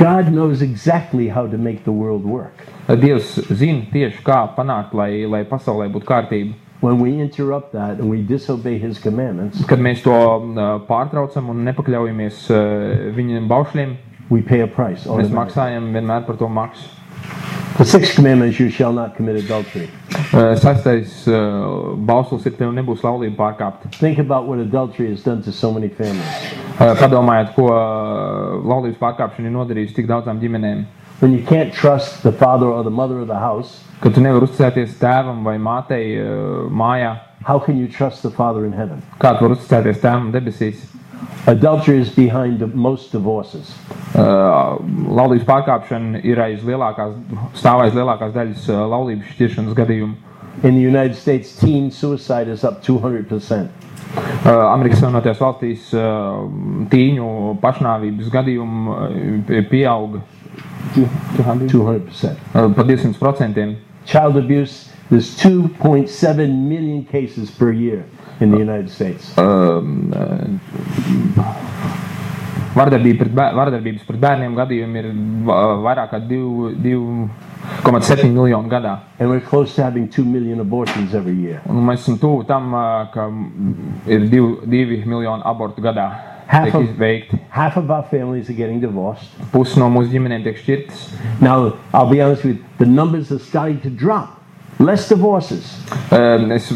God knows exactly how to make the world work. Dievs zina tieši kā panākt, lai, lai pasaulē būtu kārtība. When we interrupt that and we disobey His commandments, Kad mēs to uh, pārtraucam un nepakļaujamies uh, viņiem baušļiem, we pay a price. mēs automatically. maksājam vienmēr par to maksu. The sixth commandment is you shall not commit adultery. Uh, Sastais uh, bauslis ir tev nebūs laulība pārkāpta. Think about what adultery has done to so many families. Padomājiet, ko laulības pārkāpšana ir nodarījusi tik daudzām ģimenēm. When you can't trust the father or the mother of the house, Kad tu nevari uzticēties tēvam vai mātei mājā, how can you trust the Father in heaven? kā tu vari uzticēties tēvam debesīs? Adultery is behind most divorces. Uh, laulības pārkāpšana ir aiz lielākās, stāv aiz lielākās daļas uh, laulības šķiršanas gadījumu. In the United States, teen suicide is up 200%. Uh, Amerikas Savienotajās valstīs uh, tīņu pašnāvības gadījumu uh, pieauga 200%. uh, par 200%. Child abuse, there's 2.7 million cases per year in the United States. Um, uh, Vardarbība pret bēr, vardarbības pret bērniem gadījumi ir uh, vairāk kā 2,7 miljoni gadā. And we're close to having 2 million abortions every year. Un mēs esam tuvu tam, uh, ka ir 2 miljoni abortu gadā. Half Tiek of- izveikti. Half of our families are getting divorced. Pusi no mūsu ģimenēm tiek šķirtas. Now, I'll be honest with you, the numbers are starting to drop. Less divorces. Um, Es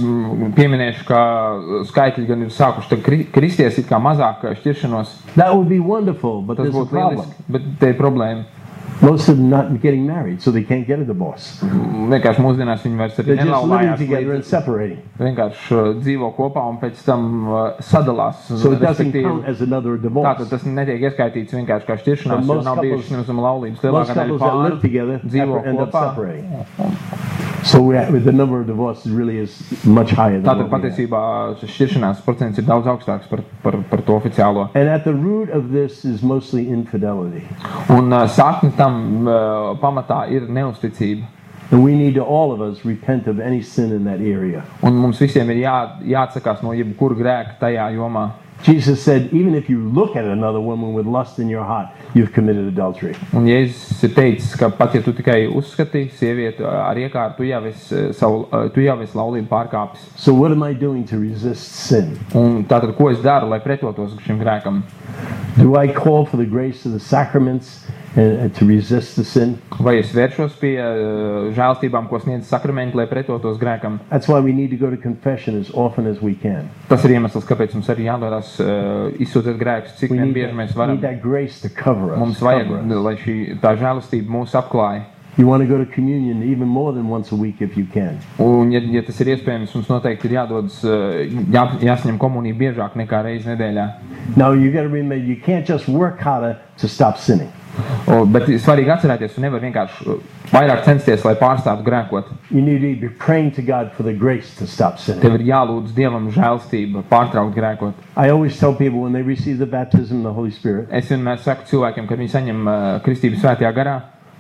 pieminēšu, ka skaitļi gan ir sākuši kri- kristies, it kā mazāk šķiršanos. That would be wonderful, but Tas būtu lieliski, bet te ir problēma. Most of them not getting married, so they can't get a divorce. Vienkārši mūsdienās viņi vairs arī They're just living nelaulājās. together and separating. Vienkārši uh, dzīvo kopā un pēc tam uh, sadalās. So it doesn't count as another Tātad divorce. tas netiek ieskaitīts vienkārši kā šķiršanās, jo nav bijušas nemaz laulības. Lielākā daļa pāri dzīvo kopā. So we have, the number of divorces really is much higher than Tātad patiesībā šis šķiršanās procents ir daudz augstāks par, par, par to oficiālo. And at the root of this is mostly infidelity. Un uh, sakne tam uh, pamatā ir neusticība. And we need to, all of us, repent of any sin in that area. Un mums visiem ir jā, jāatsakās no jebkura grēka tajā jomā. Jesus said, even if you look at another woman with lust in your heart, you've committed adultery. Un Jēzus ir teicis, ka pat ja tu tikai uzskati sievieti ar iekārtu, tu jau esi, savu, tu jau esi laulību pārkāpis. So what am I doing to resist sin? Un tātad, ko es daru, lai pretotos šim grēkam? Do I call for the grace of the sacraments and, and to resist the sin? Vai es vēršos pie uh, žēlstībām, ko sniedz sakramenti, lai pretotos grēkam? That's why we need to go to confession as often as we can. Tas ir iemesls, kāpēc mums arī jādodas uh, grēkus, cik We vien need, bieži that, mēs we need that grace to cover us. Mums vajag, us. lai šī tā žēlastība mūs apklāja. You want to go to communion even more than once a week if you can. Un, ja, ja tas ir iespējams, mums noteikti ir jādodas, uh, jā, jāsaņem komunija biežāk nekā reizi nedēļā. Now you got to remember you can't just work harder to stop sinning. Bet svarīgi atcerēties, tu nevari vienkārši vairāk censties, lai pārstātu grēkot. You need to be praying to God for the grace to stop sinning. Tev ir jālūdz Dievam žēlstība, pārtraukt grēkot. I always tell people when they receive the baptism of the Holy Spirit, Es vienmēr saku cilvēkiem, kad viņi saņem uh, kristību svētajā garā,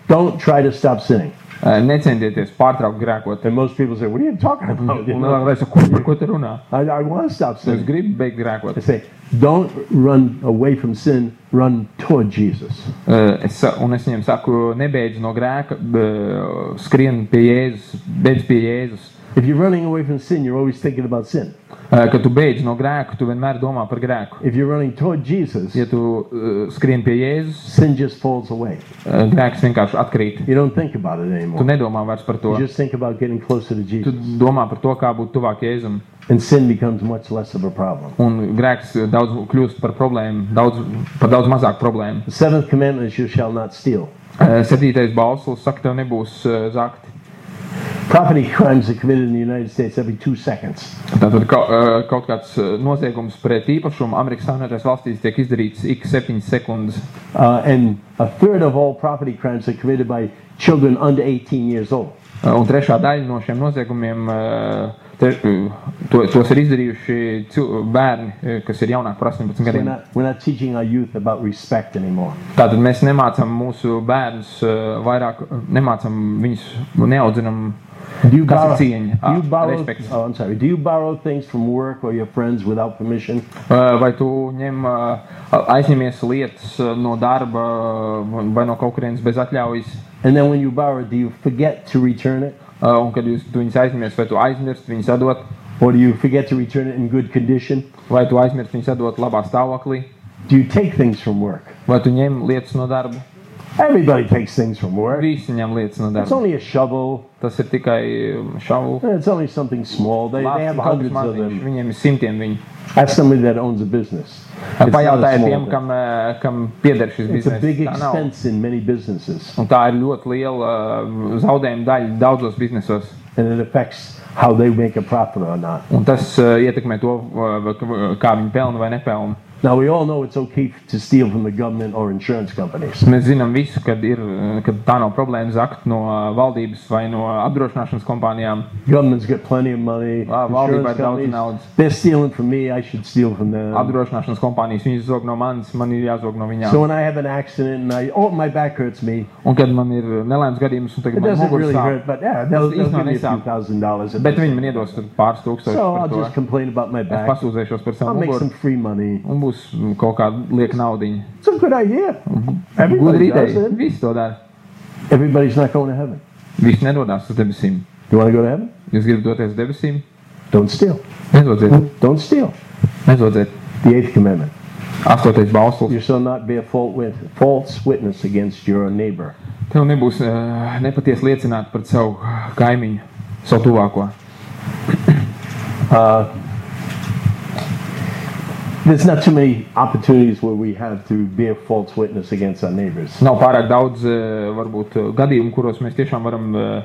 don't try to stop sinning. uh, necentieties pārtraukt grēkot. And most people say, What are you talking about? You Un know, vēlreiz, ko, ko tu runā? I, I want to stop Es sinning. gribu beigt grēkot. I say, Don't run away from sin, run toward Jesus. Uh, Es, un es viņiem saku, nebeidz no grēka, uh, skrien pie Jēzus, beidz pie Jēzus. If you're running away from sin, you're always thinking about sin. Uh, Kad tu beidz no grēka, tu vienmēr domā par grēku. If you're running toward Jesus, Ja tu uh, skrien pie Jēzus, sin just falls away. uh, grēks vienkārši atkrīt. You don't think about it Tu anymore. nedomā vairs par to. You just think about getting closer to Tu Jesus. domā par to, kā būt tuvāk Jēzum. And sin becomes much less of a problem. Un grēks daudz kļūst par problēmu, daudz, par daudz mazāk problēmu. The seventh commandment is you shall not steal. Uh, Septītais balslis saka, tev nebūs uh, zakti. Property crimes are committed in the United States every two seconds. Tātad kaut, uh, kaut kāds uh, noziegums pret īpašumu Amerikas Savienotajās valstīs tiek izdarīts ik 7 sekundes. Uh, and a third of all property crimes are committed by children under 18 years old. Uh, Un trešā daļa no šiem noziegumiem uh, te, uh, to, tos ir izdarījuši cil- bērni, uh, kas ir jaunāki par 18 We're gadiem. not, we're not teaching our youth about respect anymore. Tātad mēs nemācām mūsu bērnus uh, vairāk, nemācām viņus, neaudzinām Do you borrow, cieņa? do you Ā, borrow, respekts. oh, I'm sorry. Do you borrow things from work or your friends without permission? Vai tu ņem, aizņemies lietas no darba vai no kaut kurienes bez atļaujas? And then when you borrow do you forget to return it? Uh, Un kad jūs viņus aizņemies, vai tu aizmirsti viņus atdot, Or do you forget to return it in good condition? vai tu aizmirsti viņus atdot labā stāvoklī, Do you take things from work? vai tu ņem lietas no darba? Everybody takes things from work. Visi ņem lietas no It's darba. only a shovel. Tas ir tikai um, šaubu. It's only something small. They, they have hundreds of maziņš, them. Viņiem ir simtiem viņu. Ask somebody that owns a business. It's Pajautājiet tiem, kam, uh, kam pieder šis It's a bizness. big expense in many businesses, Un tā ir ļoti liela uh, zaudējuma daļa daudzos biznesos. and it affects how they make a profit or not. Un tas uh, ietekmē to, uh, kā viņi pelna vai nepelna. Now we all know it's okay to steal from the government or insurance companies. Mēs zinām visu, kad, ir, kad tā nav problēma zakt no uh, valdības vai no apdrošināšanas kompānijām. Government's got plenty of money. Valdībai daudz naudas. they're stealing from me. I should steal from them. Apdrošināšanas kompānijas viņas zog no manis, man ir jāzog no So viņām. when I have an accident and I, oh, my back hurts me, Un kad man ir nelaimes gadījums, un tagad man muguras really hurt, but yeah, they'll, they'll give me a few thousand dollars. bet viņi man iedos pāris tūkstošus So I'll par to. just complain about my Es back. pasūdzēšos par I'll savu make muguru, some free money. un būs mm, kaut kāda lieka naudiņa. It's a good idea. Everybody does ideja. Visi to dara. Everybody's not going to heaven. Visi nedodas uz debesīm. You want to go to heaven? Jūs gribat doties debesīm? Don't steal. Nezodziet, Don't steal. nezodziet. The eighth commandment. Astotais bauslis. You shall not bear false witness against your neighbor. Tev nebūs uh, nepatiesi liecināt par savu kaimiņu, savu tuvāko. There's not too many opportunities where we have to bear false witness against our neighbors. Nav pārāk daudz, uh, varbūt, uh, gadījumu, kuros mēs tiešām varam uh,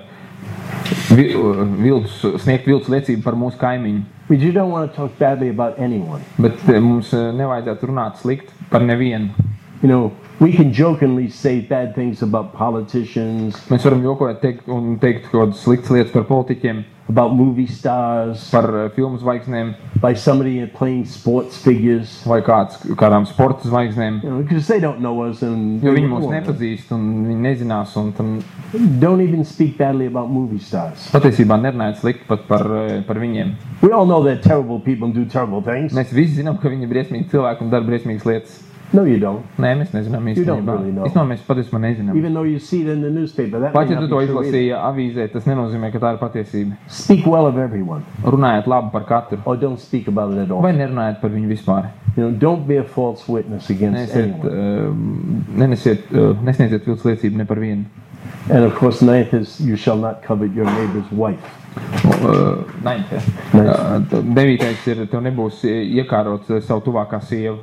viltus, sniegt viltus liecību par mūsu kaimiņu. But you don't want to talk badly about anyone. Bet mums nevajadzētu runāt slikti par nevienu. You know, we can jokingly say bad things about politicians, Mēs varam jokot teikt, un teikt kaut kādas sliktas lietas par politiķiem, about movie stars, par uh, filmu zvaigznēm by somebody playing sports figures, vai kāds, kādām sporta zvaigznēm. you know, because they don't know us and Jo viņi mūs nepazīst un viņi nezinās. Un tam don't even speak badly about movie stars. patiesībā nerunājot slikti pat par, uh, par viņiem. We all know they're terrible people do terrible things. Mēs visi zinām, ka viņi ir briesmīgi cilvēki un dara briesmīgas lietas. No, you don't. Nē, mēs nezinām You don't īstenībā. really know. Īstenībā mēs patiesībā nezinām. Even though you see it in the newspaper, that Pat ja tu to izlasīji avīzē, tas nenozīmē, ka tā ir patiesība. Speak well of everyone, Runājiet labi par katru, or don't speak about it at all. vai nerunājiet par viņu vispār. You know, don't be a false witness against Nesiet, anyone. uh, nenesiet, uh, nesniedziet viltus liecību ne par vienu. And of course, ninth is you shall not covet your neighbor's wife. Uh, Ninth, ja. uh, devītais ir, tev nebūs iekārot savu tuvākā sievu.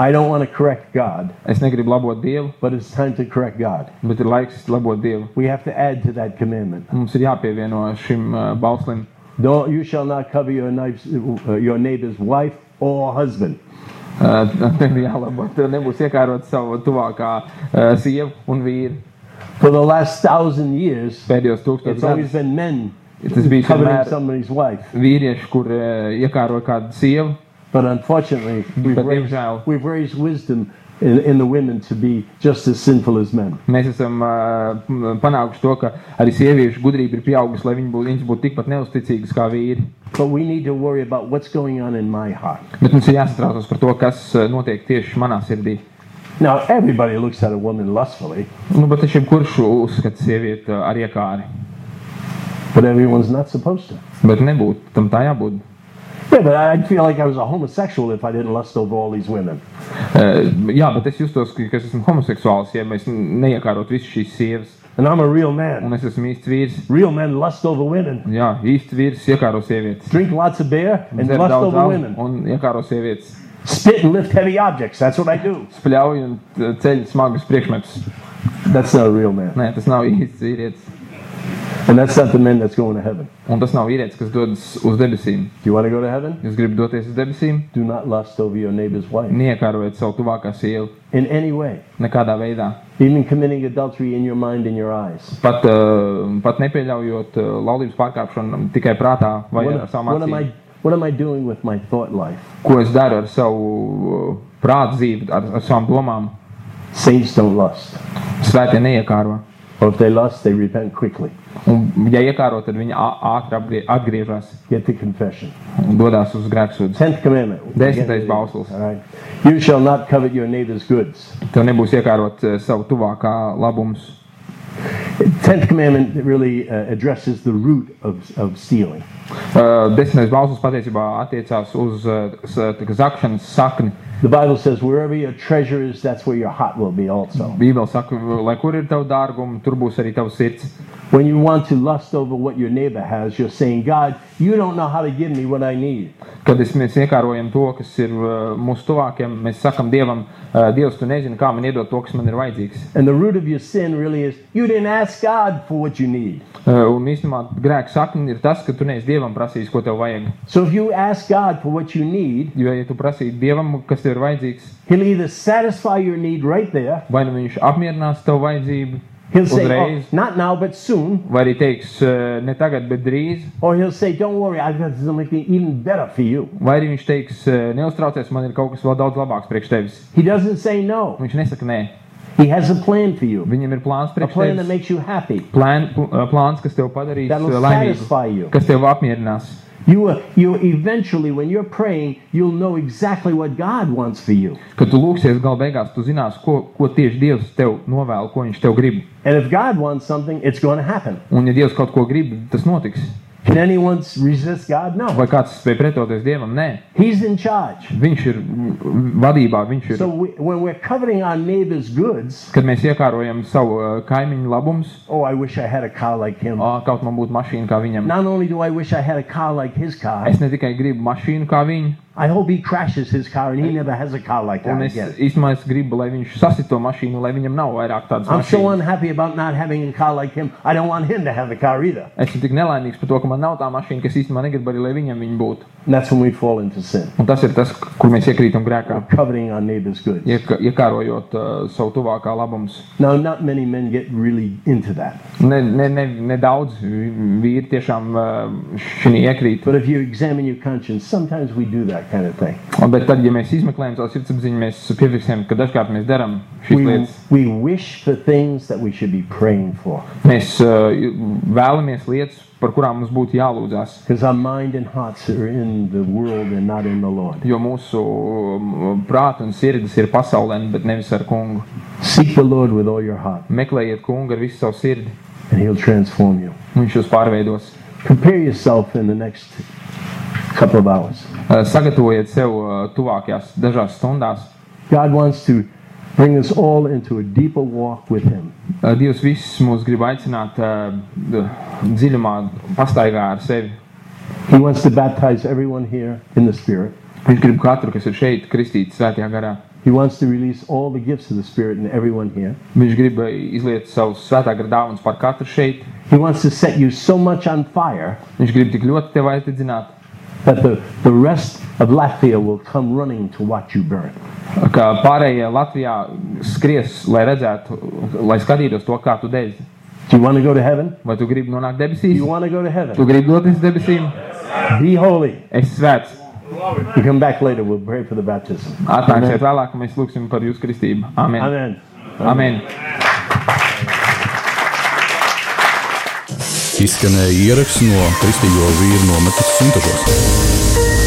I don't want to correct God, Es negribu labot Dievu, but it's time to correct God. bet ir laiks labot Dievu. We have to add to that commandment. Mums ir jāpievieno šim uh, bauslim. Don't, you shall not covet your, neighbor's- uh, your neighbor's wife or husband. Uh, tev jālabo, tev nebūs iekārot savu tuvākā uh, sievu un vīru. For the last thousand years, Pēdējos tūkstošos it's always gadus been men tas bija vienmēr somebody's wife. vīrieši, kur uh, iekāro kādu sievu, But unfortunately, we've Bet, raised, diemžēl, we've raised wisdom in, in the women to be just as sinful as men. mēs esam uh, panākuši to, ka arī sieviešu gudrība ir pieaugusi, lai viņi būtu, viņas būtu tikpat neusticīgas kā vīri. But we need to worry about what's going on in my heart. Bet mums ir jāsatraucas par to, kas notiek tieši manā sirdī. Now, everybody looks at a woman lustfully, Nu, bet taču kurš uzskata sievieti ar iekāri? but everyone's not supposed to. Bet nebūtu tam tā jābūt. Yeah, but I'd feel like I was a homosexual if I didn't lust over all these women. Uh, jā, bet es justos, ka es esmu homoseksuāls, ja mēs neiekārot visas šīs sievas. And I'm a real man. Un es esmu īsts vīrs. Real men lust over women, Jā, īsts vīrs iekāro sievietes. drink lots of beer, and Dzer lust over women. un iekāro sievietes. Spit and lift heavy objects. That's what I do. Spļauj un ceļ smagus priekšmetus. That's not a real man. Nē, tas nav īsts vīrietis. And that's not the man that's going to heaven. Un tas nav vīrietis, kas dodas uz debesīm. Do you want to go to heaven? Jūs gribat doties uz debesīm? Do not lust over your neighbor's wife Neiekārojiet savu tuvākā sievu in any way, nekādā veidā. even committing adultery in your mind and your eyes. Pat, uh, pat nepieļaujot uh, laulības pārkāpšanu tikai prātā vai ar What, savu what am. I? What am I doing with my thought life? Ko es daru ar savu uh, prātu dzīvi, ar, ar savām domām? Saints don't lust. Svētie neiekāro. Or if they lust, they repent quickly. Un, ja iekāro, tad viņi ātri atgriežas Get to confession. un dodas uz grēksūdzi. Tenth commandment. Desmitais bauslis. Right. You shall not covet your neighbor's goods. Tev nebūs iekārot eh, savu tuvākā labums. Tenth commandment really uh, addresses the root of, of stealing. Uh, Desmitais bauslis patiesībā attiecās uz uh, zakšanas sakni. The Bible says, wherever your treasure is, that's where your heart will be also. Bībeli saka, lai kur ir tava dārguma, tur būs arī tavs sirds. When you want to lust over what your neighbor has, you're saying, God, you don't know how to give me what I need. Kad es, mēs iekārojam to, kas ir uh, mūsu tuvākiem, mēs sakam Dievam, uh, Dievs, tu nezini, kā man iedot to, kas man ir vajadzīgs. And the root of your sin really is you didn't ask God for what you need. Uh, un īstenībā grēka sakni ir tas, ka tu neesi Dievam prasījis, ko tev vajag. So if you ask God for what you need, Jo, ja tu prasīji Dievam, kas tev ir vajadzīgs, He'll either satisfy your need right there, vai nu viņš apmierinās tavu vajadzību, He'll say, oh, not now, but soon. vai arī teiks, uh, ne tagad, bet drīz, Or He'll say, don't worry, I've got something even better for you. vai arī viņš teiks, uh, neuztraucies, man ir kaut kas vēl daudz labāks priekš tevis. He doesn't say no. Viņš nesaka nē. He has a plan for you, Viņam ir plāns a priekš plan that tevis. makes you happy, Plān, pl- uh, plāns, kas tev padarīs that will uh, laimīgu, satisfy you. kas tev apmierinās. You, uh, you eventually, when you're praying, you'll know exactly what God wants for you. Kad tu lūgsies, gal beigās tu zinās, ko, ko tieši Dievs tev novēl, ko viņš tev grib. And if God wants something, it's going to happen. Un ja Dievs kaut ko grib, tas notiks. Can anyone resist God? No. Vai kāds spēj pretoties Dievam? Nē. He's in charge. Viņš ir vadībā, viņš ir. So we, when we're coveting our neighbor's goods, Kad mēs iekārojam savu uh, kaimiņu labumus, oh, I wish I had a car like him. ā, kaut man būtu mašīna kā viņam. Not only do I wish I had a car like his car, Es ne tikai gribu mašīnu kā viņu, I hope he crashes his car and he never has a car like un that es again. īstenībā es gribu, lai viņš sasit to mašīnu, lai viņam nav vairāk tādas I'm so mašīnas. unhappy about not having a car like him. I don't want him to have the car either. Esmu tik nelaimīgs par to, ka man nav tā mašīna, kas īstenībā negribu arī, lai viņam viņa būtu. And that's when we fall into sin, Un tas ir tas, kur mēs iekrītam grēkā. coveting our neighbor's goods. Iek, iekārojot uh, savu tuvākā labumus. Now, not many men get really into that. Ne, ne, ne, ne daudz vīri tiešām uh, šī iekrīt. But if you examine your conscience, sometimes we do that kind of thing. Bet tad, ja mēs izmeklējam savu sirdsapziņu, mēs piefiksējam, ka dažkārt mēs darām šīs We, lietas. we wish for things that we should be praying for Mēs uh, vēlamies lietas, par kurām mums būtu jālūdzās. because our mind and hearts are in the world and not in the Lord. Jo mūsu um, prāta un sirds ir pasaulē, bet nevis ar kungu. Seek the Lord with all your heart, Meklējiet kungu ar visu savu sirdi, and He'll transform you. viņš jūs pārveidos. Prepare yourself in the next couple of hours. Uh, Sagatavojiet sev uh, tuvākajās dažās stundās. God wants to bring us all into a deeper walk with Him. Uh, Dievs visus mūs grib aicināt dziļumā, pastaigā ar sevi. He wants to baptize everyone here in the Spirit. Viņš grib katru, kas ir šeit, kristīt svētajā garā. He wants to release all the gifts of the Spirit in everyone here. Viņš grib izliet savus svētā gara dāvanas par katru šeit. He wants to set you so much on fire Viņš grib tik ļoti tevi aizdedzināt, that the, the rest of Latvia will come running to watch you burn. ka pārējie Latvijā skries, lai redzētu, lai skatītos to, kā tu dezi. Do you want to go to heaven? Vai tu gribi nonākt debesīs? You want to go to Tu heaven? gribi doties debesīm? Be holy. Es svēts. You come back later, we'll pray for the baptism. Atnāksiet vēlāk, un mēs lūgsim par jūsu kristību. Amen. Amen. Amen. Izskanēja ieraksts no Kristīgo vīru nometnes Suntažos.